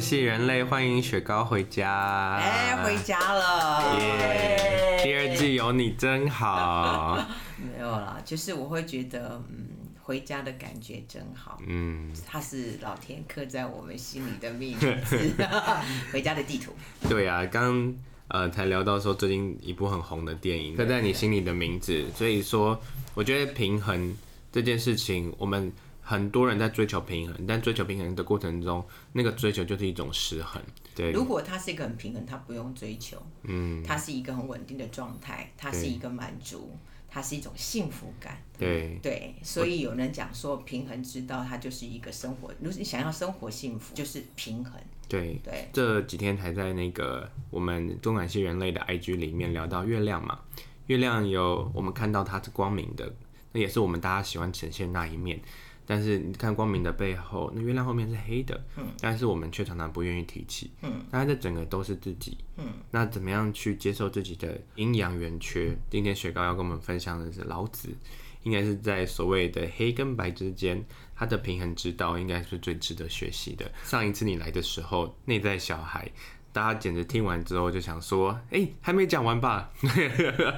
感系人类，欢迎雪糕回家。哎、欸，回家了！耶、yeah，第二季有你真好。没有啦，就是我会觉得，嗯，回家的感觉真好。嗯，它是老天刻在我们心里的秘密，回家的地图。对啊，刚呃才聊到说最近一部很红的电影刻在你心里的名字，所以说我觉得平衡这件事情，我们。很多人在追求平衡，但追求平衡的过程中，那个追求就是一种失衡。对，如果它是一个很平衡，它不用追求，嗯，它是一个很稳定的状态，它是一个满足，它是一种幸福感。对对，所以有人讲说，平衡之道，它就是一个生活。如果你想要生活幸福，就是平衡。对对，这几天还在那个我们中感系人类的 IG 里面聊到月亮嘛，月亮有我们看到它是光明的，那也是我们大家喜欢呈现那一面。但是你看光明的背后，那月亮后面是黑的，嗯，但是我们却常常不愿意提起，嗯，但是这整个都是自己，嗯，那怎么样去接受自己的阴阳圆缺？今天雪糕要跟我们分享的是老子，应该是在所谓的黑跟白之间，他的平衡之道应该是最值得学习的。上一次你来的时候，内在小孩。大家简直听完之后就想说：“哎、还没讲完吧？”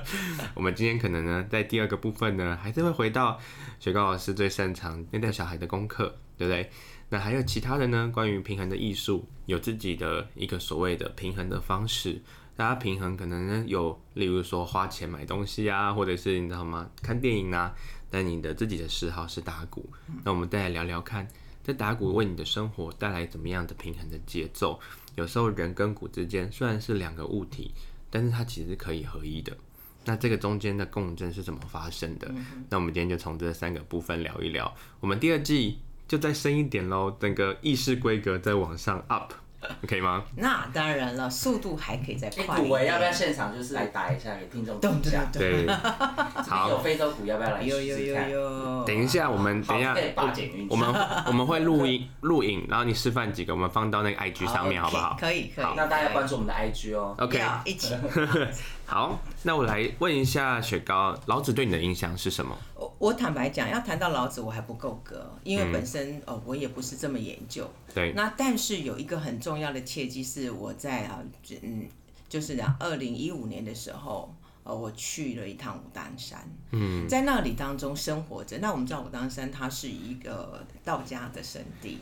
我们今天可能呢，在第二个部分呢，还是会回到雪糕老师最擅长内在小孩的功课，对不对？那还有其他的呢？关于平衡的艺术，有自己的一个所谓的平衡的方式。大家平衡可能呢有，例如说花钱买东西啊，或者是你知道吗？看电影啊。但你的自己的嗜好是打鼓，那我们再来聊聊看。这打鼓为你的生活带来怎么样的平衡的节奏？有时候人跟骨之间虽然是两个物体，但是它其实可以合一的。那这个中间的共振是怎么发生的？嗯、那我们今天就从这三个部分聊一聊。我们第二季就再深一点喽，整个意识规格再往上 up。可以吗？那当然了，速度还可以再快一点。赌、欸、要不要现场就是来打一下给听众听一下？对，好。有非洲鼓要不要来试试？有有有有。等一下，我们等一下，我们我们会录音录影，然后你示范几个，我们放到那个 IG 上面，好不好？可以可以。那大家关注我们的 IG 哦。OK，一起。好，那我来问一下雪糕，老子对你的影响是什么？我我坦白讲，要谈到老子，我还不够格，因为本身、嗯、哦，我也不是这么研究。对。那但是有一个很重要的契机是我在啊，嗯，就是讲二零一五年的时候，呃，我去了一趟武当山。嗯。在那里当中生活着，那我们知道武当山它是一个道家的圣地。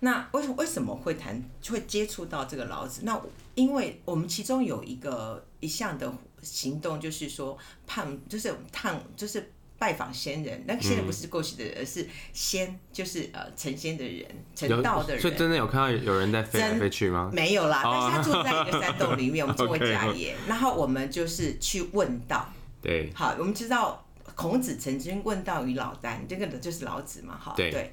那为为什么会谈会接触到这个老子？那因为我们其中有一个一项的行动，就是说盼，就是探，就是拜访先人。那个仙人不是过去的人，嗯、而是仙，就是呃成仙的人，成道的人。所以真的有看到有人在飞来飞去吗？没有啦，但是他住在一个山洞里面，我们 做过家言。然后我们就是去问道。对，好，我们知道孔子曾经问道于老聃，这个就是老子嘛，哈，对。对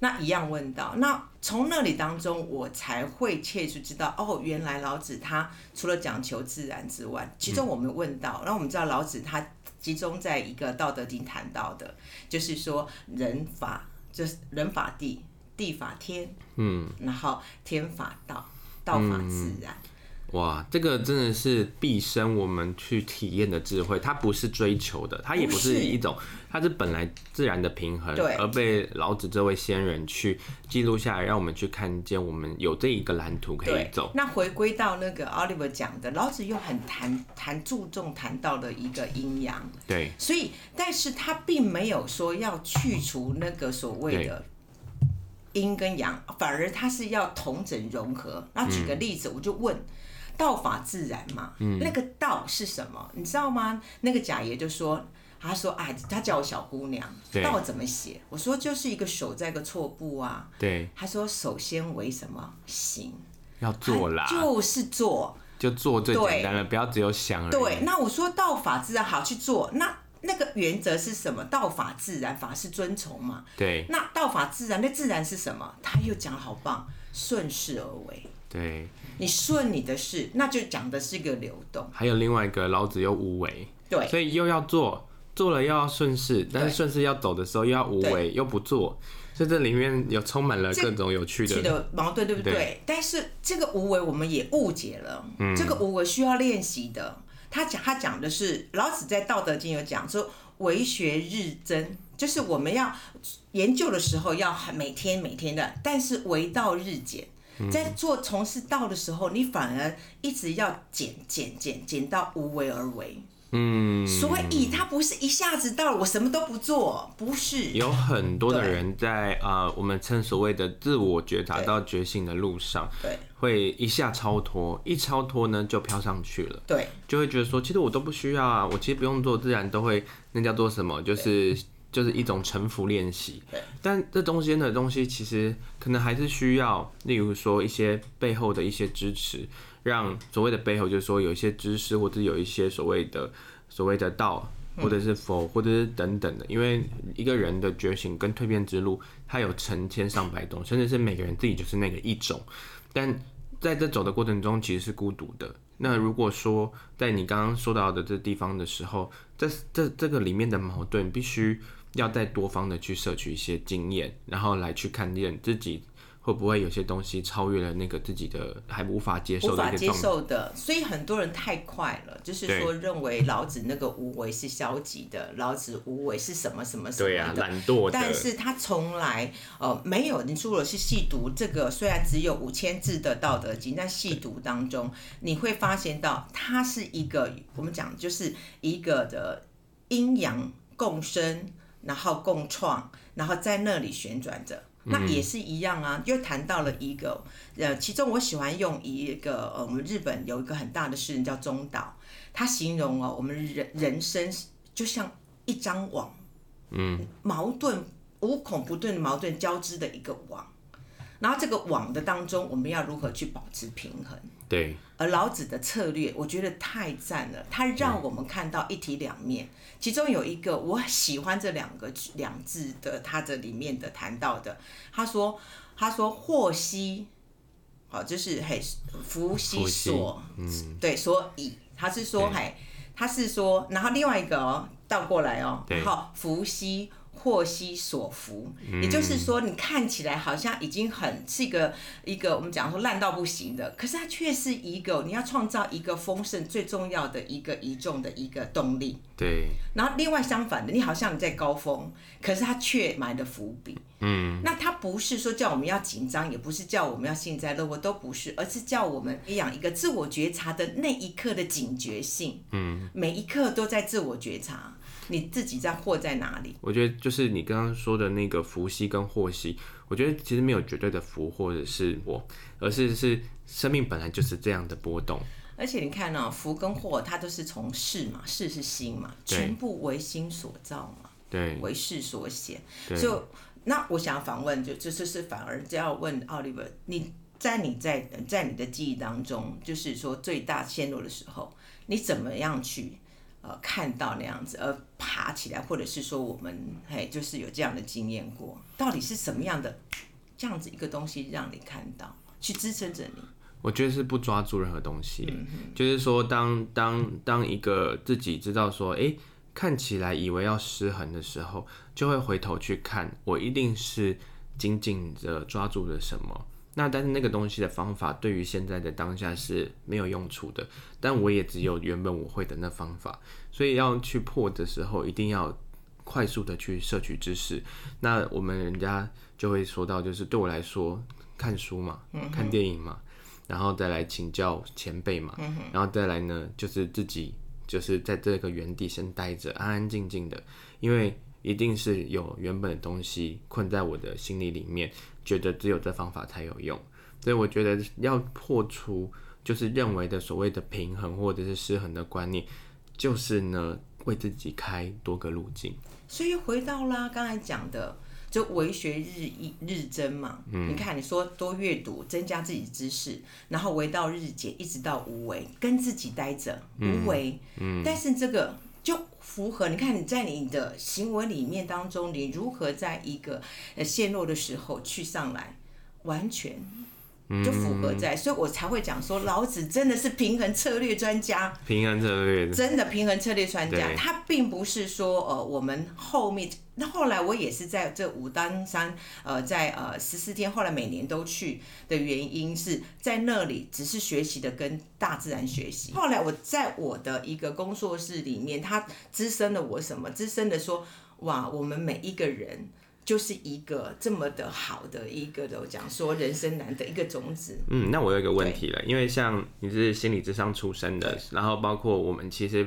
那一样问道，那从那里当中，我才会切实知道，哦，原来老子他除了讲求自然之外，其中我们问到，然后我们知道老子他集中在一个《道德经》谈到的，就是说人法就是人法地，地法天，嗯，然后天法道，道法自然。嗯哇，这个真的是毕生我们去体验的智慧，它不是追求的，它也不是一种，它是本来自然的平衡，对，而被老子这位仙人去记录下来，让我们去看见我们有这一个蓝图可以走。那回归到那个 Oliver 讲的，老子又很谈谈注重谈到的一个阴阳，对，所以但是他并没有说要去除那个所谓的阴跟阳，反而他是要同整融合。那举个例子，我就问。道法自然嘛，嗯，那个道是什么？你知道吗？那个贾爷就说，他说，哎，他叫我小姑娘，道怎么写？我说就是一个手在一个错步啊。对，他说首先为什么行？要做啦，就是做，就做最简单的，不要只有想而已。对，那我说道法自然，好去做。那那个原则是什么？道法自然，法是遵从嘛。对，那道法自然，那自然是什么？他又讲好棒，顺势而为。对，你顺你的事，那就讲的是一个流动。还有另外一个，老子又无为，对，所以又要做，做了又要顺势，但是顺势要走的时候又要无为，又不做，所以这里面有充满了各种有趣的，的矛盾，对不对，对？但是这个无为我们也误解了，嗯，这个无为需要练习的。他讲他讲的是老子在《道德经》有讲说，为学日增，就是我们要研究的时候要每天每天的，但是为道日减。在做从事道的时候，你反而一直要减减减减到无为而为。嗯，所以他不是一下子到了，我什么都不做，不是。有很多的人在啊、呃，我们称所谓的自我觉察到觉醒的路上，对，会一下超脱，一超脱呢就飘上去了，对，就会觉得说，其实我都不需要啊，我其实不用做，自然都会，那叫做什么？就是就是一种沉浮练习。但这中间的东西其实可能还是需要，例如说一些背后的一些支持。让所谓的背后，就是说有一些知识，或者有一些所谓的所谓的道，或者是否，或者是等等的。因为一个人的觉醒跟蜕变之路，它有成千上百种，甚至是每个人自己就是那个一种。但在这走的过程中，其实是孤独的。那如果说在你刚刚说到的这地方的时候，这这这个里面的矛盾，必须要再多方的去摄取一些经验，然后来去看见自己。会不会有些东西超越了那个自己的还无法接受？无法接受的，所以很多人太快了，就是说认为老子那个无为是消极的，老子无为是什么什么什么的，对啊，懒惰的。但是他从来呃没有，你如果是细读这个，虽然只有五千字的《道德经》，但细读当中你会发现到它是一个我们讲就是一个的阴阳共生，然后共创，然后在那里旋转着。那也是一样啊，又谈到了一个，呃，其中我喜欢用一个，呃，我们日本有一个很大的诗人叫中岛，他形容哦，我们人人生就像一张网，嗯，矛盾无孔不对的矛盾交织的一个网，然后这个网的当中，我们要如何去保持平衡？对，而老子的策略，我觉得太赞了，他让我们看到一体两面。其中有一个我喜欢这两个两字的，他这里面的谈到的，他说他说祸兮，好，就是嘿福兮所，嗯，对，所以他是说嘿，他是说，然后另外一个哦倒过来哦，然后福兮。祸兮所伏，也就是说，你看起来好像已经很是一个一个我们讲说烂到不行的，可是它却是一个你要创造一个丰盛最重要的一个一重的一个动力。对。然后另外相反的，你好像你在高峰，可是它却埋了伏笔。嗯。那它不是说叫我们要紧张，也不是叫我们要幸灾乐祸，都不是，而是叫我们培养一个自我觉察的那一刻的警觉性。嗯。每一刻都在自我觉察。你自己在祸在哪里？我觉得就是你刚刚说的那个福兮跟祸兮，我觉得其实没有绝对的福或者是我，而是是生命本来就是这样的波动。而且你看呢、喔，福跟祸它都是从事嘛，事是心嘛，全部为心所造嘛，对，为事所显。就那我想要反问，就就是是反而就要问奥利弗，你在你在在你的记忆当中，就是说最大陷落的时候，你怎么样去？呃，看到那样子而爬起来，或者是说我们嘿，就是有这样的经验过，到底是什么样的这样子一个东西让你看到，去支撑着你？我觉得是不抓住任何东西，嗯、就是说当当当一个自己知道说，哎、欸，看起来以为要失衡的时候，就会回头去看，我一定是紧紧的抓住了什么。那但是那个东西的方法对于现在的当下是没有用处的，但我也只有原本我会的那方法，所以要去破的时候，一定要快速的去摄取知识。那我们人家就会说到，就是对我来说，看书嘛，看电影嘛，然后再来请教前辈嘛，然后再来呢，就是自己就是在这个原地先待着，安安静静的，因为一定是有原本的东西困在我的心里里面。觉得只有这方法才有用，所以我觉得要破除就是认为的所谓的平衡或者是失衡的观念，就是呢为自己开多个路径。所以回到啦刚才讲的，就为学日益日增嘛。嗯，你看你说多阅读，增加自己知识，然后为到日减，一直到无为，跟自己待着无为。嗯，但是这个。就符合你看你在你的行为里面当中，你如何在一个呃陷落的时候去上来，完全就符合在，所以我才会讲说老子真的是平衡策略专家，平衡策略真的平衡策略专家，他并不是说呃我们后面。那后来我也是在这武当山，呃，在呃十四天，后来每年都去的原因是在那里只是学习的跟大自然学习。后来我在我的一个工作室里面，他滋生了我什么？滋生的说，哇，我们每一个人就是一个这么的好的一个的，我讲说人生难得一个种子。嗯，那我有一个问题了，因为像你是心理智商出身的，然后包括我们其实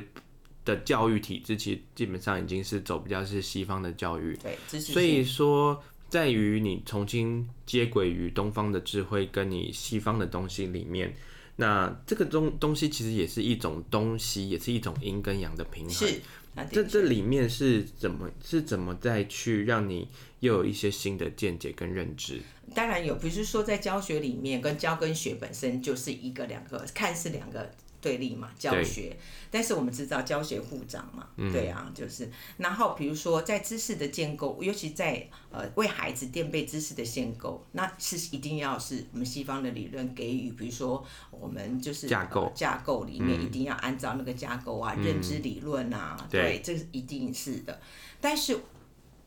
的教育体制，其实基本上已经是走比较是西方的教育，对，所以说在于你重新接轨于东方的智慧跟你西方的东西里面，那这个东东西其实也是一种东西，也是一种阴跟阳的平衡。是。这这里面是怎么是怎么再去让你又有一些新的见解跟认知？当然有，不是说在教学里面，跟教跟学本身就是一个两个，看似两个。对立嘛，教学，但是我们知道教学互长嘛，嗯、对啊，就是，然后比如说在知识的建构，尤其在呃为孩子垫背知识的建构，那是一定要是我们西方的理论给予，比如说我们就是架构、呃、架构里面一定要按照那个架构啊，嗯、认知理论啊，嗯、对，这是一定是的。但是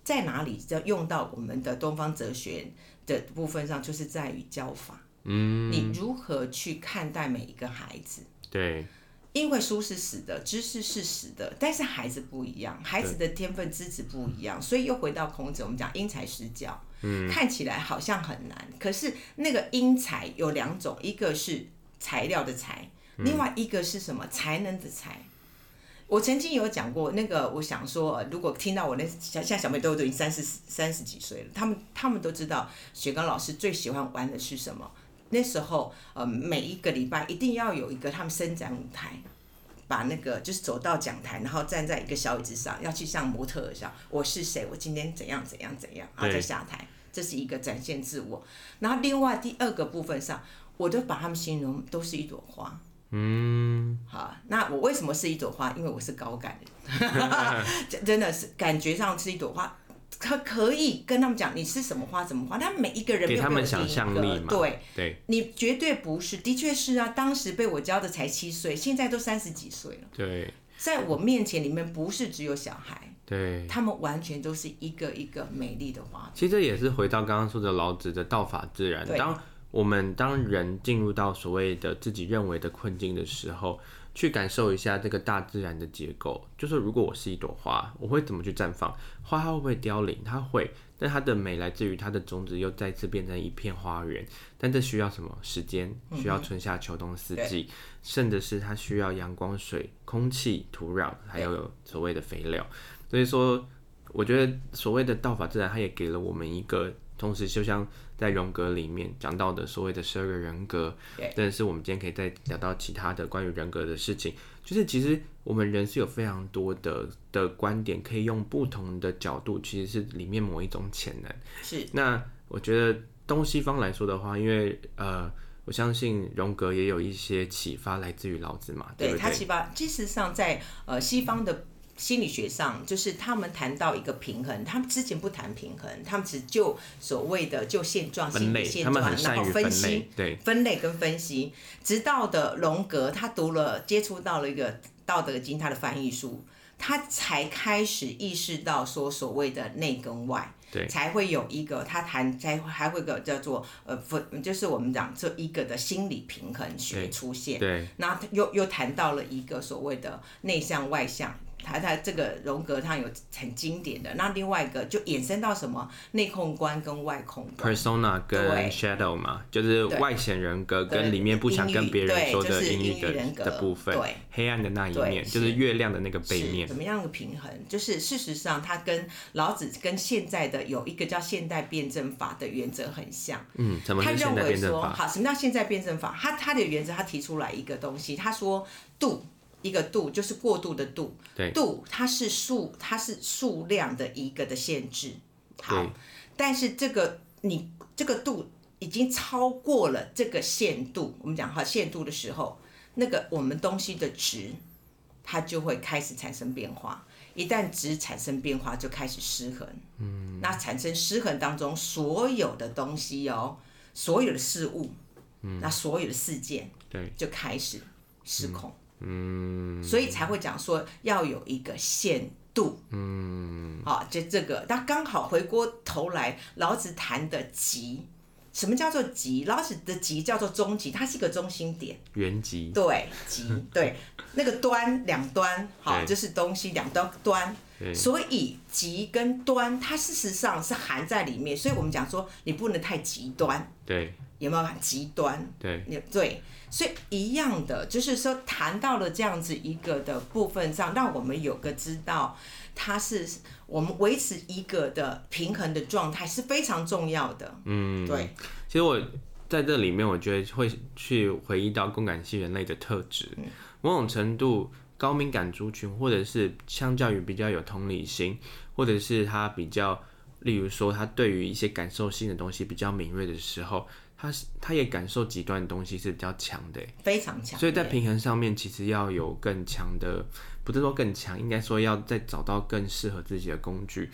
在哪里要用到我们的东方哲学的部分上，就是在于教法，嗯，你如何去看待每一个孩子？对，因为书是死的，知识是死的，但是孩子不一样，孩子的天分资质不一样，所以又回到孔子，我们讲因材施教，嗯，看起来好像很难，可是那个因材有两种，一个是材料的材，另外一个是什么才能的才。我曾经有讲过，那个我想说，如果听到我那像像小妹都都已经三十三十几岁了，他们他们都知道雪糕老师最喜欢玩的是什么。那时候，呃，每一个礼拜一定要有一个他们伸展舞台，把那个就是走到讲台，然后站在一个小椅子上，要去像模特儿一样，我是谁，我今天怎样怎样怎样，然后再下台，这是一个展现自我。然后另外第二个部分上，我都把他们形容都是一朵花。嗯，好，那我为什么是一朵花？因为我是高感人，真的是感觉上是一朵花。他可以跟他们讲，你是什么花怎么花，但每一个人给他们想象力嘛。对对，你绝对不是，的确是啊。当时被我教的才七岁，现在都三十几岁了。对，在我面前里面不是只有小孩，对，他们完全都是一个一个美丽的花。其实这也是回到刚刚说的老子的道法自然。当我们当人进入到所谓的自己认为的困境的时候。去感受一下这个大自然的结构，就是如果我是一朵花，我会怎么去绽放？花它会不会凋零？它会，但它的美来自于它的种子又再次变成一片花园。但这需要什么时间？需要春夏秋冬四季，嗯、甚至是它需要阳光、水、空气、土壤，还有所谓的肥料。所以说，我觉得所谓的道法自然，它也给了我们一个。同时，就像在荣格里面讲到的所谓的十二个人格，但是我们今天可以再聊到其他的关于人格的事情。就是其实我们人是有非常多的的观点，可以用不同的角度，其实是里面某一种潜能。是。那我觉得东西方来说的话，因为呃，我相信荣格也有一些启发来自于老子嘛。对，对，对，他启发，其实上在呃西方的。心理学上，就是他们谈到一个平衡，他们之前不谈平衡，他们只就所谓的就现状、心理现状，然后分析，对，分类跟分析，直到的荣格，他读了接触到了一个《道德经》，他的翻译书，他才开始意识到说所谓的内跟外，对，才会有一个他谈，才还会个叫做呃分，就是我们讲这一个的心理平衡学出现，对，然后又又谈到了一个所谓的内向外向。他他这个荣格他有很经典的，那另外一个就衍生到什么内控观跟外控观，persona 跟 shadow 嘛，就是外显人格跟里面不想跟别人说的阴郁人格的部分，对，黑暗的那一面，就是月亮的那个背面。怎么样的平衡？就是事实上，他跟老子跟现在的有一个叫现代辩证法的原则很像。嗯，怎么是现代辩证法？好，什么叫现在辩证法？他他的原则，他提出来一个东西，他说度。一个度就是过度的度，对，度它是数，它是数量的一个的限制。好，但是这个你这个度已经超过了这个限度，我们讲哈限度的时候，那个我们东西的值，它就会开始产生变化。一旦值产生变化，就开始失衡。嗯，那产生失衡当中，所有的东西哦，所有的事物，嗯，那所有的事件，对，就开始失控。嗯嗯，所以才会讲说要有一个限度。嗯，好，就这个，那刚好回过头来，老子谈的极，什么叫做极？老子的极叫做终极，它是一个中心点。原极。对，极对，那个端两端，好，就是东西两端端，所以极跟端，它事实上是含在里面。所以我们讲说，你不能太极端。对。有没有很极端？对。对。所以一样的，就是说谈到了这样子一个的部分上，让我们有个知道，它是我们维持一个的平衡的状态是非常重要的。嗯。对。其实我在这里面，我觉得会去回忆到共感系人类的特质，嗯、某种程度。高敏感族群，或者是相较于比较有同理心，或者是他比较，例如说他对于一些感受性的东西比较敏锐的时候，他他也感受极端的东西是比较强的，非常强。所以在平衡上面，其实要有更强的，不是说更强，应该说要再找到更适合自己的工具。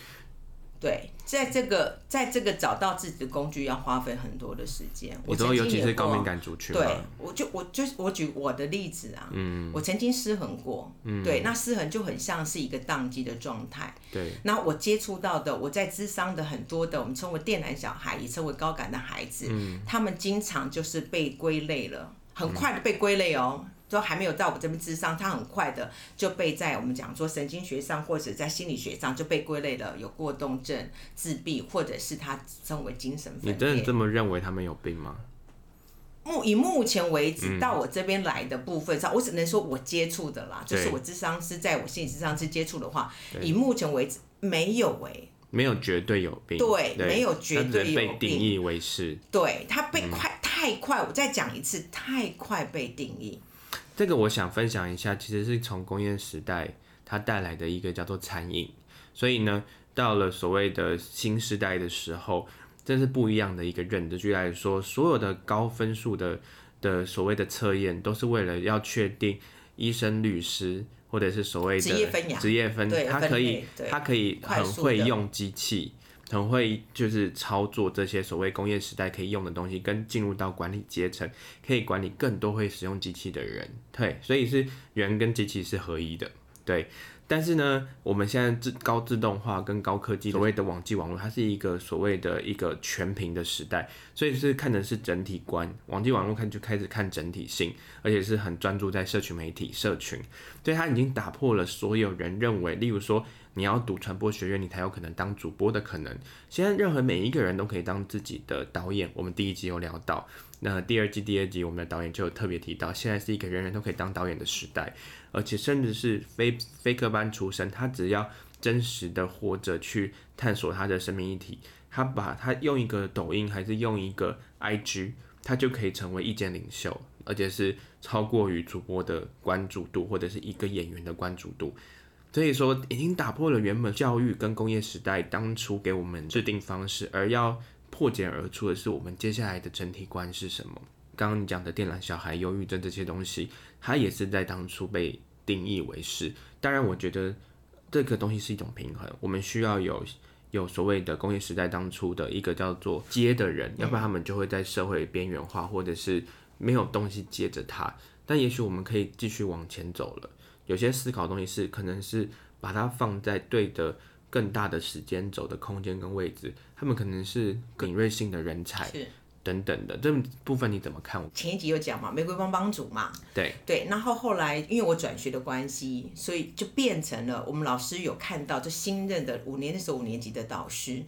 对，在这个，在这个找到自己的工具要花费很多的时间。我说，尤其是高敏感族群。对，我就我就我举我的例子啊，嗯，我曾经失衡过，嗯，对，那失衡就很像是一个宕机的状态。对，那我接触到的，我在智商的很多的，我们称为电缆小孩，也称为高感的孩子，嗯，他们经常就是被归类了，很快的被归类哦。嗯都还没有到我这边智商，他很快的就被在我们讲说神经学上或者在心理学上就被归类了，有过动症、自闭，或者是他称为精神分裂。你真的这么认为他们有病吗？目以目前为止到我这边来的部分上，嗯、我只能说我接触的啦，就是我智商是在我心理智商是接触的话，以目前为止没有为、欸，没有绝对有病，对，对。没有绝对有病，被定义为是，对他被快、嗯、太快，我再讲一次，太快被定义。这个我想分享一下，其实是从工业时代它带来的一个叫做餐饮，所以呢，到了所谓的新时代的时候，这是不一样的一个认知。举例来说，所有的高分数的的所谓的测验，都是为了要确定医生、律师或者是所谓的职业分，职业分，他可以他可以很会用机器。很会就是操作这些所谓工业时代可以用的东西，跟进入到管理阶层，可以管理更多会使用机器的人，对，所以是人跟机器是合一的，对。但是呢，我们现在自高自动化跟高科技，所谓的网际网络，它是一个所谓的一个全屏的时代，所以是看的是整体观。网际网络看就开始看整体性，而且是很专注在社群媒体社群，所以它已经打破了所有人认为，例如说你要读传播学院，你才有可能当主播的可能。现在任何每一个人都可以当自己的导演。我们第一集有聊到，那第二季、第二集我们的导演就有特别提到，现在是一个人人都可以当导演的时代。而且甚至是非非科班出身，他只要真实的活着去探索他的生命议题，他把他用一个抖音还是用一个 IG，他就可以成为意见领袖，而且是超过于主播的关注度或者是一个演员的关注度。所以说，已经打破了原本教育跟工业时代当初给我们制定方式，而要破茧而出的是我们接下来的整体观是什么？刚刚你讲的电缆小孩、忧郁症这些东西，它也是在当初被。定义为是，当然，我觉得这个东西是一种平衡。我们需要有有所谓的工业时代当初的一个叫做接的人，要不然他们就会在社会边缘化，或者是没有东西接着他。但也许我们可以继续往前走了。有些思考的东西是可能是把它放在对的更大的时间轴的空间跟位置，他们可能是敏锐性的人才。等等的这部分你怎么看？前一集有讲嘛，玫瑰帮帮主嘛，对对，然后后来因为我转学的关系，所以就变成了我们老师有看到，就新任的五年的时候五年级的导师，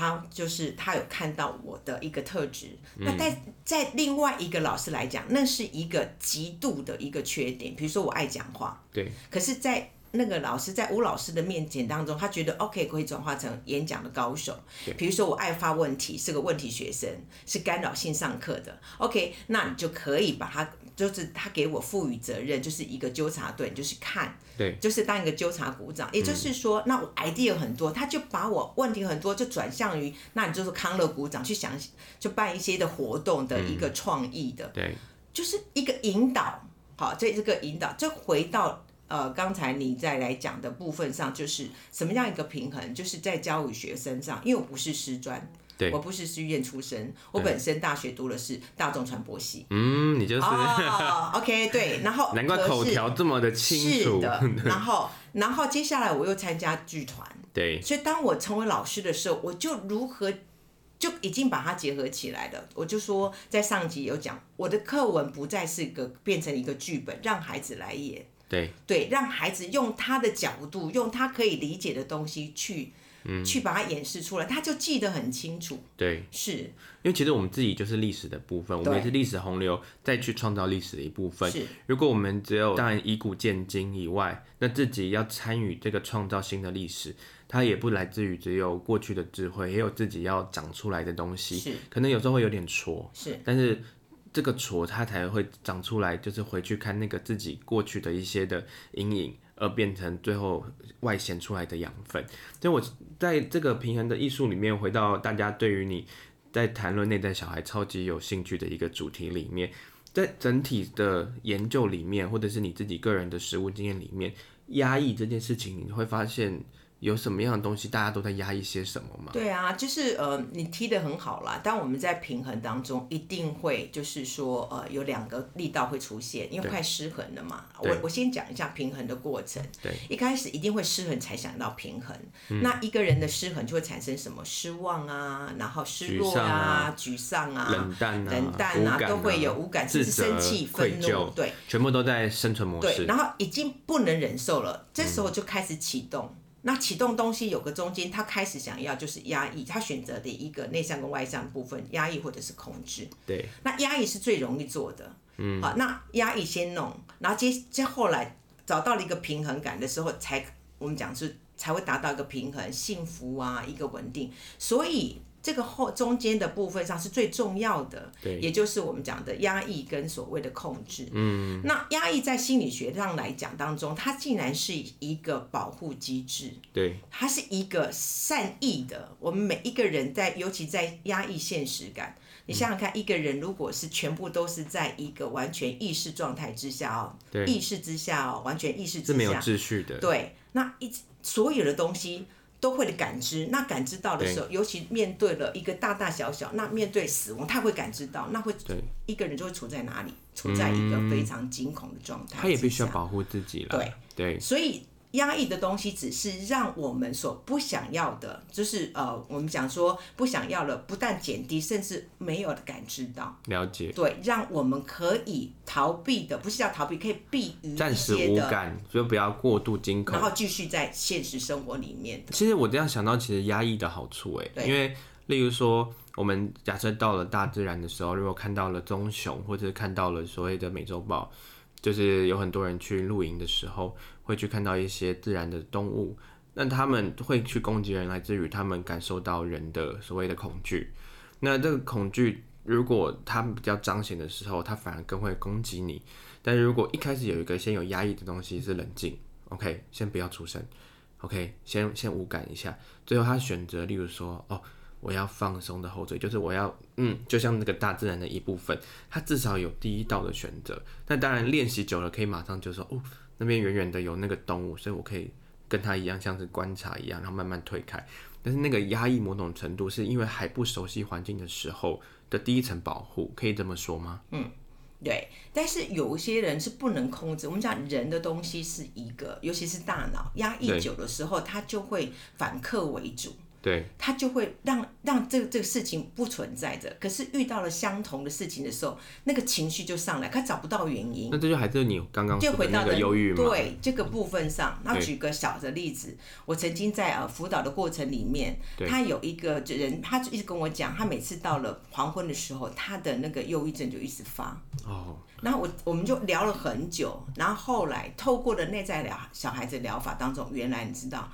他就是他有看到我的一个特质，嗯、那在在另外一个老师来讲，那是一个极度的一个缺点，比如说我爱讲话，对，可是，在那个老师在吴老师的面前当中，他觉得 OK 可以转化成演讲的高手。比如说我爱发问题，是个问题学生，是干扰性上课的。OK，那你就可以把他，就是他给我赋予责任，就是一个纠察队，就是看，对，就是当一个纠察股长。也就是说，那我 idea 很多，他就把我问题很多就转向于，那你就是康乐股长去想，就办一些的活动的一个创意的，对，就是一个引导。好，这这个引导就回到。呃，刚才你再来讲的部分上，就是什么样一个平衡？就是在教育学生上，因为我不是师专，我不是师院出身，我本身大学读的是大众传播系。嗯，你就是。哦，OK，对，然后 难怪口条这么的清楚。是的，然后，然后接下来我又参加剧团。对。所以当我成为老师的时候，我就如何就已经把它结合起来了。我就说，在上集有讲，我的课文不再是一个变成一个剧本，让孩子来演。对对，让孩子用他的角度，用他可以理解的东西去。嗯，去把它演示出来，他就记得很清楚。对，是因为其实我们自己就是历史的部分，我们也是历史洪流再去创造历史的一部分。是，如果我们只有当然以古鉴今以外，那自己要参与这个创造新的历史，它也不来自于只有过去的智慧，也有自己要长出来的东西。是，可能有时候会有点挫。是，但是这个挫它才会长出来，就是回去看那个自己过去的一些的阴影。而变成最后外显出来的养分。所以我在这个平衡的艺术里面，回到大家对于你在谈论内在小孩超级有兴趣的一个主题里面，在整体的研究里面，或者是你自己个人的实物经验里面，压抑这件事情，你会发现。有什么样的东西，大家都在压抑些什么吗？对啊，就是呃，你踢得很好啦。但我们在平衡当中，一定会就是说，呃，有两个力道会出现，因为快失衡了嘛。我我先讲一下平衡的过程。对，一开始一定会失衡才想到平衡。嗯。那一个人的失衡就会产生什么？失望啊，然后失落啊，沮丧啊，冷淡啊，冷淡啊，都会有无感，甚至生气、愤怒，对，全部都在生存模式。对，然后已经不能忍受了，这时候就开始启动。那启动东西有个中间，他开始想要就是压抑，他选择的一个内向跟外向部分，压抑或者是控制。对。那压抑是最容易做的。嗯。好，那压抑先弄，然后接接后来找到了一个平衡感的时候，才我们讲是才会达到一个平衡、幸福啊，一个稳定。所以。这个后中间的部分上是最重要的，对，也就是我们讲的压抑跟所谓的控制。嗯，那压抑在心理学上来讲当中，它竟然是一个保护机制，对，它是一个善意的。我们每一个人在，尤其在压抑现实感，你想想看，一个人如果是全部都是在一个完全意识状态之下哦，对，意识之下哦，完全意识之下，是没有秩序的，对，那一所有的东西。都会的感知，那感知到的时候，尤其面对了一个大大小小，那面对死亡，他会感知到，那会一个人就会处在哪里？处在一个非常惊恐的状态。他也必须要保护自己了。对对，所以。压抑的东西只是让我们所不想要的，就是呃，我们讲说不想要了，不但减低，甚至没有的感知到。了解。对，让我们可以逃避的，不是要逃避，可以避于暂时无感，就不要过度惊恐，然后继续在现实生活里面。其实我这样想到，其实压抑的好处，哎，因为例如说，我们假设到了大自然的时候，如果看到了棕熊，或者看到了所谓的美洲豹，就是有很多人去露营的时候。会去看到一些自然的动物，那他们会去攻击人，来自于他们感受到人的所谓的恐惧。那这个恐惧，如果他们比较彰显的时候，他反而更会攻击你。但如果一开始有一个先有压抑的东西，是冷静，OK，先不要出声，OK，先先无感一下。最后他选择，例如说，哦，我要放松的后缀，就是我要，嗯，就像那个大自然的一部分，它至少有第一道的选择。那当然练习久了，可以马上就说，哦。那边远远的有那个动物，所以我可以跟它一样，像是观察一样，然后慢慢推开。但是那个压抑某种程度，是因为还不熟悉环境的时候的第一层保护，可以这么说吗？嗯，对。但是有一些人是不能控制。我们讲人的东西是一个，尤其是大脑压抑久的时候，它就会反客为主。对，他就会让让这个这个事情不存在着。可是遇到了相同的事情的时候，那个情绪就上来，他找不到原因。那这就还是你刚刚说的那个忧郁吗？对，这个部分上，那举个小的例子，我曾经在呃辅导的过程里面，他有一个人，他就一直跟我讲，他每次到了黄昏的时候，他的那个忧郁症就一直发。哦。然后我我们就聊了很久，然后后来透过了内在疗小孩子疗法当中，原来你知道。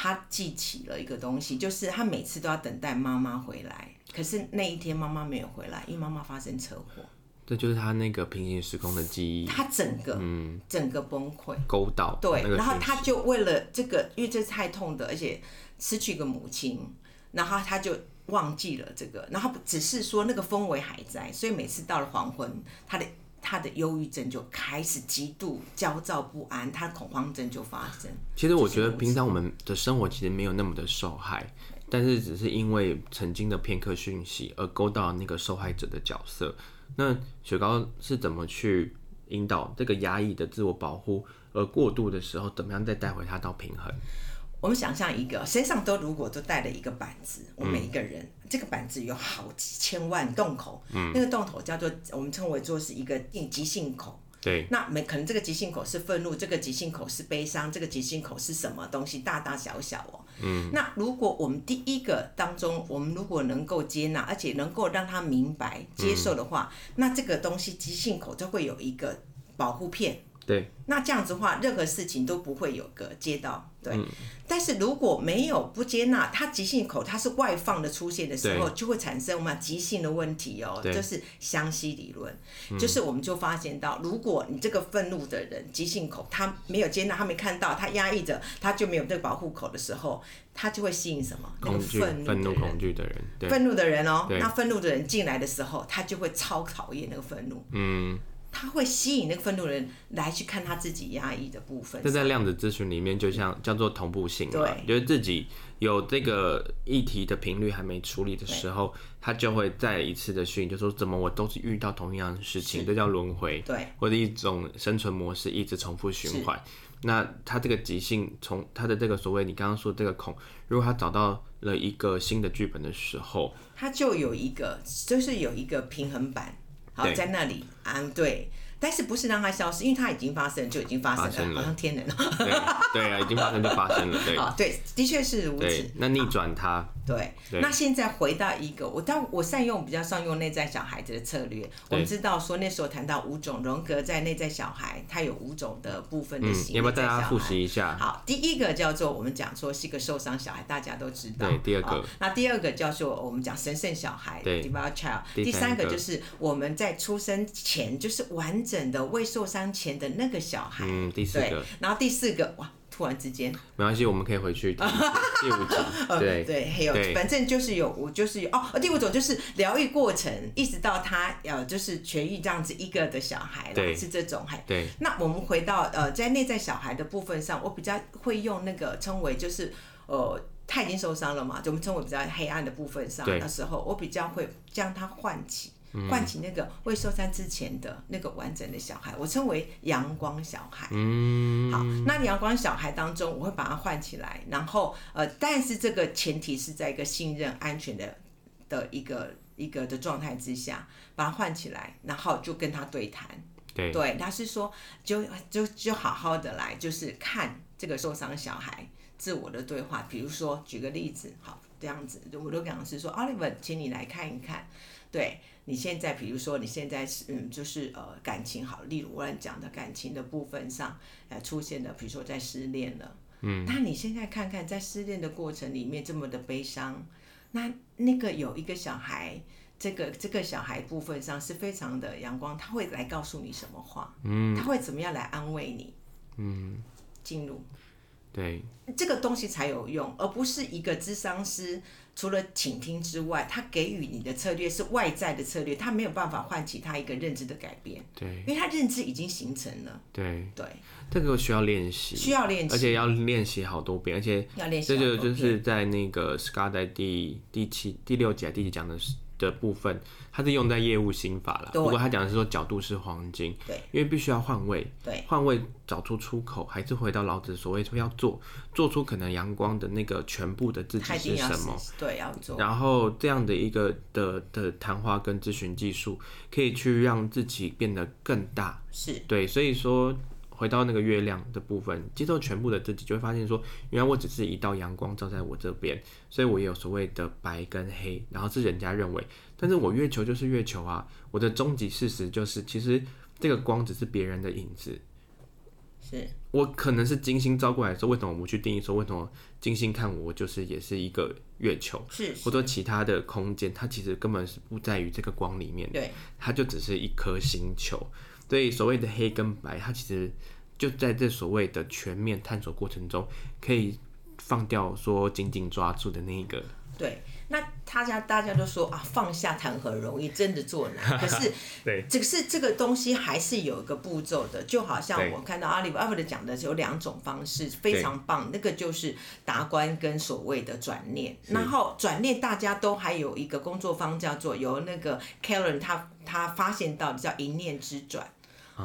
他记起了一个东西，就是他每次都要等待妈妈回来，可是那一天妈妈没有回来，因为妈妈发生车祸。这就是他那个平行时空的记忆，他整个嗯整个崩溃勾到对，然后他就为了这个，因为这是太痛的，而且失去一个母亲，然后他就忘记了这个，然后只是说那个氛围还在，所以每次到了黄昏，他的。他的忧郁症就开始极度焦躁不安，他的恐慌症就发生。其实我觉得平常我们的生活其实没有那么的受害，但是只是因为曾经的片刻讯息而勾到那个受害者的角色。那雪糕是怎么去引导这个压抑的自我保护，而过度的时候，怎么样再带回他到平衡？我们想象一个身上都如果都带了一个板子，我们每一个人、嗯、这个板子有好几千万洞口，嗯、那个洞口叫做我们称为做是一个急性口，对。那每可能这个急性口是愤怒，这个急性口是悲伤，这个急性口是什么东西？大大小小哦。嗯。那如果我们第一个当中，我们如果能够接纳，而且能够让他明白、接受的话，嗯、那这个东西急性口就会有一个保护片。对，那这样子的话，任何事情都不会有个接到，对。嗯、但是如果没有不接纳，它急性口它是外放的出现的时候，就会产生嘛急性的问题哦，就是湘西理论，嗯、就是我们就发现到，如果你这个愤怒的人急性口，他没有接纳，他没看到，他压抑着，他就没有这个保护口的时候，他就会吸引什么？恐惧、愤怒、恐惧的人，愤怒的人哦，那愤怒的人进来的时候，他就会超讨厌那个愤怒，嗯。他会吸引那个愤怒的人来去看他自己压抑的部分。这在量子咨询里面，就像叫做同步性嘛，对，就是自己有这个议题的频率还没处理的时候，他就会再一次的吸引，就说怎么我都是遇到同样的事情，这叫轮回，对，或者一种生存模式一直重复循环。那他这个急性从他的这个所谓你刚刚说这个孔，如果他找到了一个新的剧本的时候，他就有一个就是有一个平衡板。好，在那里啊，对。但是不是让它消失，因为它已经发生，就已经发生了，生了好像天人了。对对啊，已经发生就发生了，对。啊，对，的确是如此。那逆转它。对。那现在回到一个，我但我善用比较善用内在小孩子的策略。我们知道说那时候谈到五种荣格在内在小孩，他有五种的部分的型。要不要大家复习一下？好，第一个叫做我们讲说是一个受伤小孩，大家都知道。对，第二个。那第二个叫做我们讲神圣小孩，Divine Child。第三个就是我们在出生前就是完整的未受。伤前的那个小孩，嗯，第四个，然后第四个，哇，突然之间，没关系，我们可以回去第五种，对对，还有，反正就是有，我就是有，哦，第五种就是疗愈过程，一直到他呃，就是痊愈这样子一个的小孩，对，是这种，还对。那我们回到呃，在内在小孩的部分上，我比较会用那个称为就是呃，他已经受伤了嘛，就我们称为比较黑暗的部分上，那时候我比较会将他唤起。唤起那个未受伤之前的那个完整的小孩，我称为阳光小孩。嗯，好，那阳光小孩当中，我会把它唤起来，然后呃，但是这个前提是在一个信任、安全的的一个一个的状态之下，把它唤起来，然后就跟他对谈。对，对，他是说，就就就好好的来，就是看这个受伤小孩自我的对话。比如说，举个例子，好，这样子，我都讲是说，Oliver，请你来看一看，对。你现在，比如说你现在是嗯，就是呃感情好，例如我讲的感情的部分上，呃出现的，比如说在失恋了，嗯，那你现在看看在失恋的过程里面这么的悲伤，那那个有一个小孩，这个这个小孩部分上是非常的阳光，他会来告诉你什么话？嗯，他会怎么样来安慰你？嗯，进入，对，这个东西才有用，而不是一个咨商师。除了倾听之外，他给予你的策略是外在的策略，他没有办法唤起他一个认知的改变。对，因为他认知已经形成了。对对，这个需要练习，需要练习，而且要练习好多遍，而且要练习。这就就是在那个 Scott 在第第七、第六集、第几讲的是。的部分，它是用在业务心法了。不过他讲的是说角度是黄金，对，因为必须要换位，对，换位找出出口，还是回到老子所谓说要做，做出可能阳光的那个全部的自己是什么，对，要做。然后这样的一个的的谈话跟咨询技术，可以去让自己变得更大，是对，所以说。回到那个月亮的部分，接受全部的自己，就会发现说，原来我只是一道阳光照在我这边，所以我也有所谓的白跟黑，然后是人家认为，但是我月球就是月球啊，我的终极事实就是，其实这个光只是别人的影子，是。我可能是金星照过来的时候，为什么我们去定义说，为什么金星看我就是也是一个月球，是，或者其他的空间，它其实根本是不在于这个光里面，对，它就只是一颗星球。所以所谓的黑跟白，它其实就在这所谓的全面探索过程中，可以放掉说紧紧抓住的那一个。对，那大家大家都说啊，放下谈何容易，真的做难。可是，对，只是这个东西还是有一个步骤的。就好像我看到阿里巴巴的讲的有两种方式，非常棒。那个就是达观跟所谓的转念。然后转念大家都还有一个工作方叫做由那个 Karen 他他发现到的叫一念之转。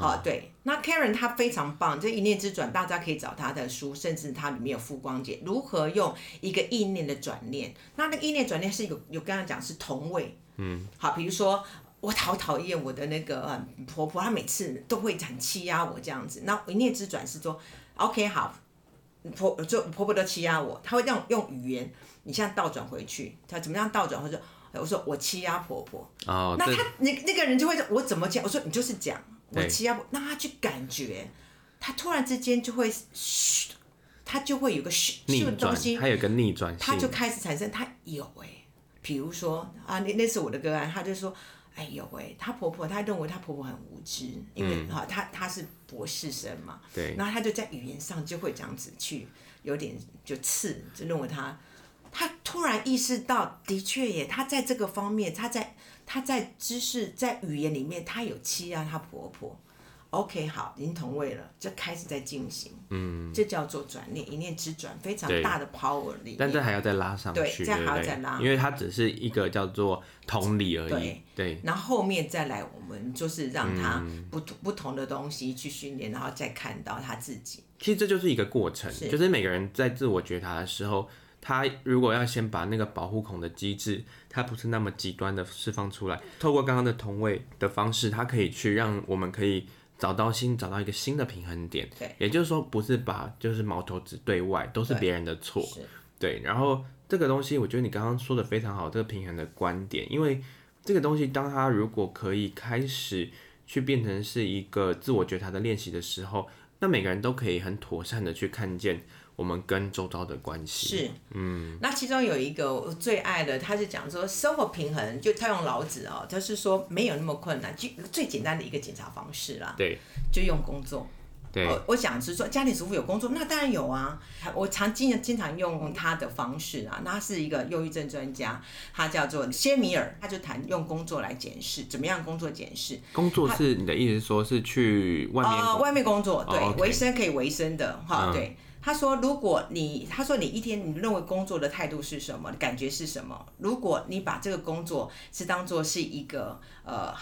好，对，那 Karen 他非常棒，这一念之转，大家可以找他的书，甚至他里面有复光解，如何用一个意念的转念。那那个意念转念是有，有刚刚讲是同位，嗯，好，比如说我好讨厌我的那个婆婆，她每次都会很欺压我这样子。那一念之转是说，OK 好，婆就婆婆都欺压我，她会用用语言，你现在倒转回去，她怎么样倒转？或者我说我欺压婆婆，哦，那他那那个人就会说，我怎么讲？我说你就是讲我欺压婆，那他去感觉，他突然之间就会嘘，他就会有个嘘东西，他有个逆转，他就开始产生，他有哎、欸，比如说啊，那那是我的个案，他就说。哎呦喂，她婆婆，她认为她婆婆很无知，因为哈，她她是博士生嘛，对，然后她就在语言上就会这样子去有点就刺，就认为她，她突然意识到，的确耶，她在这个方面，她在她在知识在语言里面，她有欺压她婆婆。OK，好，已经同位了，就开始在进行，嗯，这叫做转念，一念之转，非常大的 power 力。但这还要再拉上去，对，这还要再拉，因为它只是一个叫做同理而已，对。对，然后后面再来，我们就是让他不不同的东西去训练，然后再看到他自己。其实这就是一个过程，是就是每个人在自我觉察的时候，他如果要先把那个保护孔的机制，它不是那么极端的释放出来，透过刚刚的同位的方式，它可以去让我们可以。找到新，找到一个新的平衡点。对，也就是说，不是把就是矛头指对外，都是别人的错。对，然后这个东西，我觉得你刚刚说的非常好，这个平衡的观点，因为这个东西，当它如果可以开始去变成是一个自我觉察的练习的时候，那每个人都可以很妥善的去看见。我们跟周遭的关系。是，嗯，那其中有一个我最爱的，他是讲说生活平衡，就他用老子哦，就是说没有那么困难，就最简单的一个检查方式啦，对，就用工作，对，我我想是说家庭主妇有工作，那当然有啊，我常经经常用他的方式啊，那他是一个忧郁症专家，他叫做谢米尔，他就谈用工作来检视，怎么样工作检视，工作是你的意思是说是去外面，呃，外面工作，对，维、哦 okay、生可以维生的哈，对。他说：“如果你，他说你一天你认为工作的态度是什么，感觉是什么？如果你把这个工作是当做是一个呃，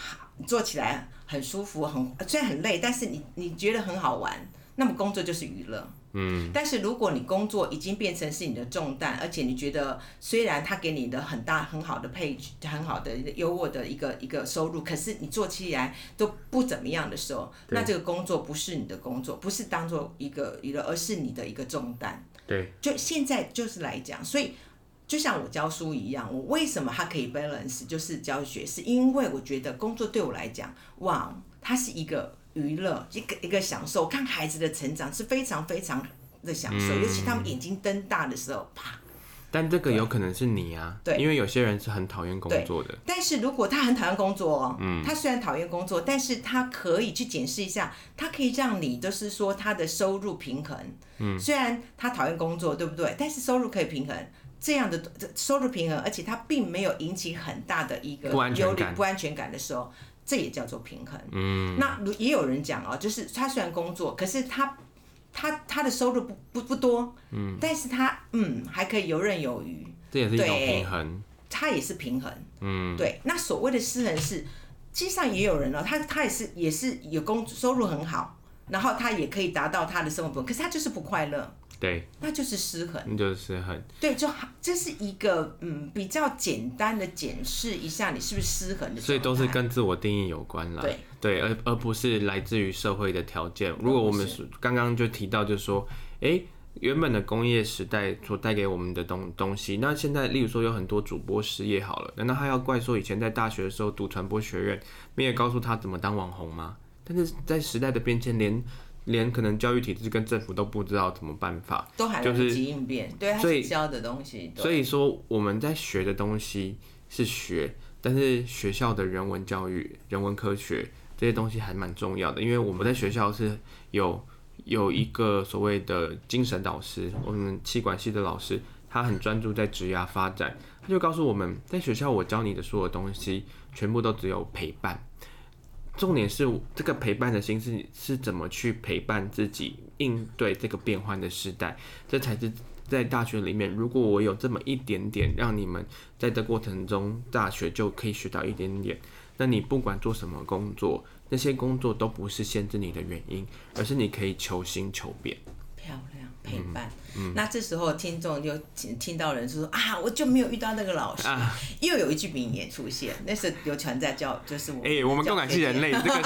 做起来很舒服，很虽然很累，但是你你觉得很好玩，那么工作就是娱乐。”嗯，但是如果你工作已经变成是你的重担，而且你觉得虽然他给你的很大很好的配置，很好的优渥的一个一个收入，可是你做起来都不怎么样的时候，那这个工作不是你的工作，不是当做一个娱乐，而是你的一个重担。对，就现在就是来讲，所以就像我教书一样，我为什么它可以 balance，就是教学，是因为我觉得工作对我来讲，哇，它是一个。娱乐一个一个享受，看孩子的成长是非常非常的享受，嗯、尤其他们眼睛瞪大的时候，啪！但这个有可能是你啊，对，因为有些人是很讨厌工作的。但是如果他很讨厌工作哦，嗯，他虽然讨厌工作，但是他可以去检视一下，他可以让你就是说他的收入平衡，嗯，虽然他讨厌工作，对不对？但是收入可以平衡，这样的收入平衡，而且他并没有引起很大的一个忧虑、不安全感的时候。这也叫做平衡。嗯，那也有人讲哦，就是他虽然工作，可是他他他的收入不不不多，嗯，但是他嗯还可以游刃有余，这也是一种平衡。他也是平衡，嗯，对。那所谓的失衡是，实际上也有人哦，他他也是也是有工收入很好，然后他也可以达到他的生活不，可是他就是不快乐。对，那就是失衡，那就是失衡。对，就这是一个嗯比较简单的检视一下你是不是失衡的。所以都是跟自我定义有关啦。对对，而而不是来自于社会的条件。如果我们刚刚就提到，就是说，哎、欸，原本的工业时代所带给我们的东东西，那现在例如说有很多主播失业好了，难道他要怪说以前在大学的时候读传播学院，没有告诉他怎么当网红吗？但是在时代的变迁，连连可能教育体制跟政府都不知道怎么办法，都还来不及应变，就是、对，所以教的东西。所以说我们在学的东西是学，但是学校的人文教育、人文科学这些东西还蛮重要的，因为我们在学校是有有一个所谓的精神导师，我们气管系的老师，他很专注在职涯发展，他就告诉我们在学校我教你的所有东西，全部都只有陪伴。重点是这个陪伴的心是是怎么去陪伴自己应对这个变换的时代，这才是在大学里面。如果我有这么一点点，让你们在这过程中大学就可以学到一点点，那你不管做什么工作，那些工作都不是限制你的原因，而是你可以求新求变。陪伴。那这时候听众就听听到人就说啊，我就没有遇到那个老师。啊、又有一句名言出现，那是流传在教，就是我。哎、欸，我们共感系人类，这个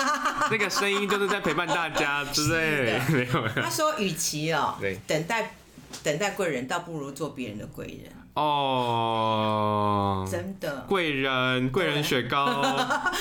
这个声音就是在陪伴大家，对不对？没有。他说，与其哦，对等待等待贵人，倒不如做别人的贵人。哦，真的，贵人贵人雪糕，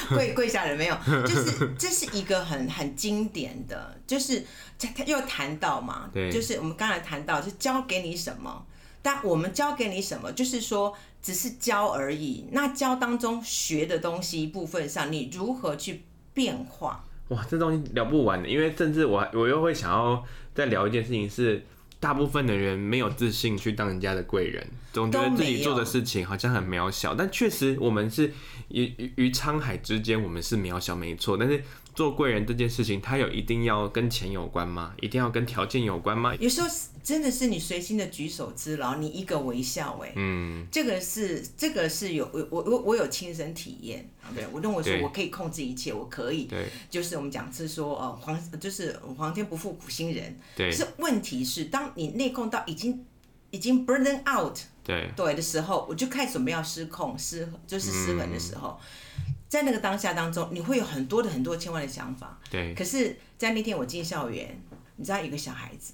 跪跪下人没有？就是这是一个很很经典的，就是他他又谈到嘛，对，就是我们刚才谈到，是教给你什么？但我们教给你什么？就是说，只是教而已。那教当中学的东西部分上，你如何去变化？哇，这东西聊不完的，因为甚至我我又会想要再聊一件事情是。大部分的人没有自信去当人家的贵人，总觉得自己做的事情好像很渺小。但确实，我们是于于沧海之间，我们是渺小，没错。但是做贵人这件事情，它有一定要跟钱有关吗？一定要跟条件有关吗？有时候。真的是你随心的举手之劳，你一个微笑，哎，嗯，这个是这个是有我我我我有亲身体验，对，我认为说我可以控制一切，我可以，对，就是我们讲是说，呃，皇就是皇天不负苦心人，对，是问题是当你内控到已经已经 burn out，对对的时候，我就开始准备要失控失就是失衡的时候，嗯，在那个当下当中，你会有很多的很多千万的想法，对，可是，在那天我进校园，你知道一个小孩子。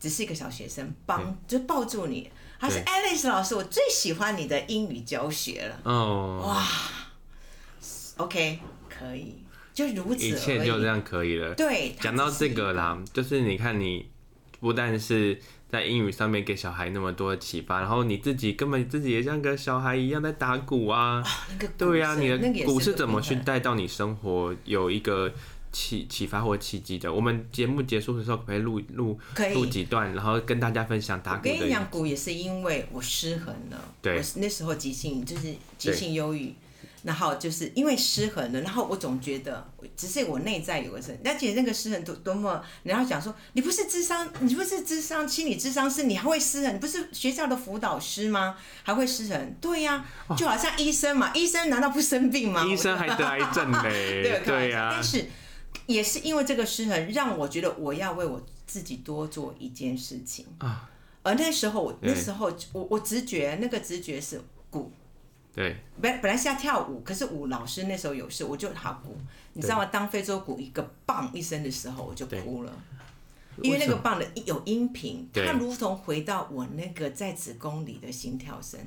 只是一个小学生，帮就抱住你，他是 Alice 老师，我最喜欢你的英语教学了。哦，哇，OK，可以，就如此，一切就这样可以了。对，讲到这个啦，就是你看，你不但是在英语上面给小孩那么多的启发，然后你自己根本自己也像个小孩一样在打鼓啊。哦那个、对呀、啊，你的鼓是怎么去带到你生活？有一个。启启发或契机的，我们节目结束的时候可以录录录几段，然后跟大家分享打鼓的。我跟你讲，鼓也是因为我失衡了，对，我那时候急性就是急性忧郁，然后就是因为失衡了，然后我总觉得只是我内在有个事，而且那个失衡多多么，然后讲说你不是智商，你不是智商心理智商是，你还会失衡？你不是学校的辅导师吗？还会失衡？对呀、啊，就好像医生嘛，医生难道不生病吗？医生还得癌症嘞，对呀、啊，但是。也是因为这个失衡，让我觉得我要为我自己多做一件事情啊。而那时候，我那时候我我直觉那个直觉是鼓，对，本本来是要跳舞，可是舞老师那时候有事，我就好鼓。你知道吗？当非洲鼓一个棒一声的时候，我就哭了，因为那个棒的有音频，它如同回到我那个在子宫里的心跳声，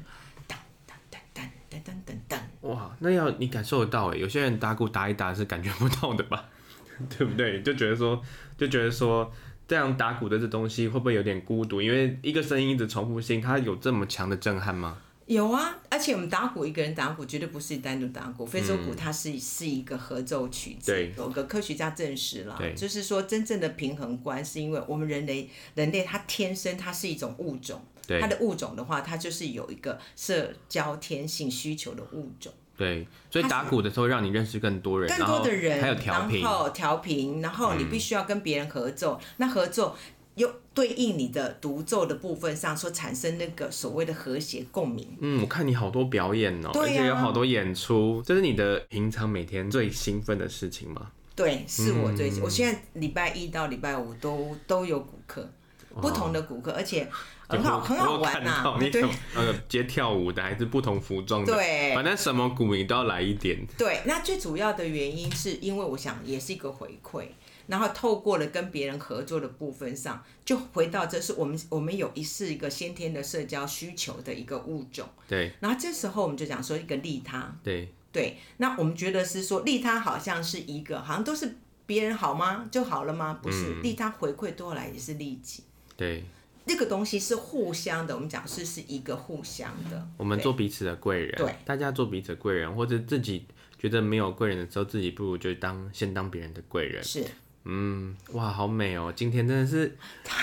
噔噔噔噔噔噔噔。哇，那要你感受得到哎，有些人打鼓打一打是感觉不到的吧？对不对？就觉得说，就觉得说，这样打鼓的这东西会不会有点孤独？因为一个声音一直重复性，它有这么强的震撼吗？有啊，而且我们打鼓，一个人打鼓绝对不是单独打鼓，非洲鼓它是是一个合奏曲子。对，有个科学家证实了，就是说真正的平衡观是因为我们人类，人类它天生它是一种物种，它的物种的话，它就是有一个社交天性需求的物种。对，所以打鼓的时候让你认识更多人，更多的人，还有调频，然后调频，然后你必须要跟别人合奏，嗯、那合奏又对应你的独奏的部分上所产生那个所谓的和谐共鸣。嗯，我看你好多表演哦，而且有好多演出，这是你的平常每天最兴奋的事情吗？对，是我最，嗯、我现在礼拜一到礼拜五都都有骨课，不同的骨课，而且。很好，很好玩呐、啊！你呃，接跳舞的还是不同服装的，对，反正什么骨你都要来一点。对，那最主要的原因是因为我想也是一个回馈，然后透过了跟别人合作的部分上，就回到这是我们我们有一是一个先天的社交需求的一个物种。对，然后这时候我们就讲说一个利他。对对，那我们觉得是说利他好像是一个好像都是别人好吗就好了吗？不是，嗯、利他回馈多来也是利己。对。这个东西是互相的，我们讲是是一个互相的。我们做彼此的贵人，对，大家做彼此的贵人，或者自己觉得没有贵人的时候，自己不如就当先当别人的贵人。是，嗯，哇，好美哦！今天真的是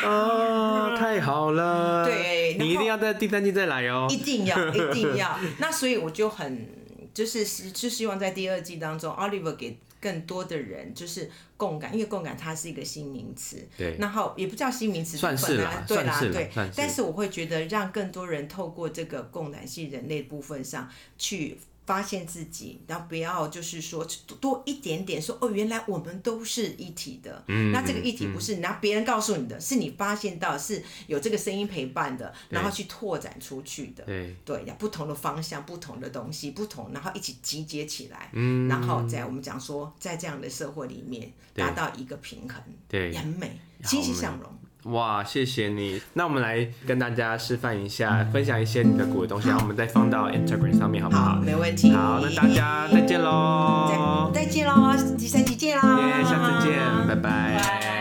啊，太好了。对，你一定要在第三季再来哦，一定要，一定要。那所以我就很就是就希望在第二季当中，Oliver 给。更多的人就是共感，因为共感它是一个新名词，对，然后也不叫新名词，算是啦，对啦，是对。但是我会觉得让更多人透过这个共感系人类部分上去发现自己，然后不要就是说多一点点说哦，原来我们都是一体的。嗯，那这个一体不是拿别人告诉你的，嗯、是你发现到是有这个声音陪伴的，然后去拓展出去的。对对，不同的方向，不同的东西，不同，然后一起集结起来。嗯，然后在我们讲说，在这样的社会里面达到一个平衡，对，很美，欣欣向荣。哇，谢谢你。那我们来跟大家示范一下，分享一些你的鼓的东西，然后我们再放到 Instagram 上面，好不好？好，没问题。好，那大家再见喽！再再见喽，第三集见啦！耶，下次见，拜拜。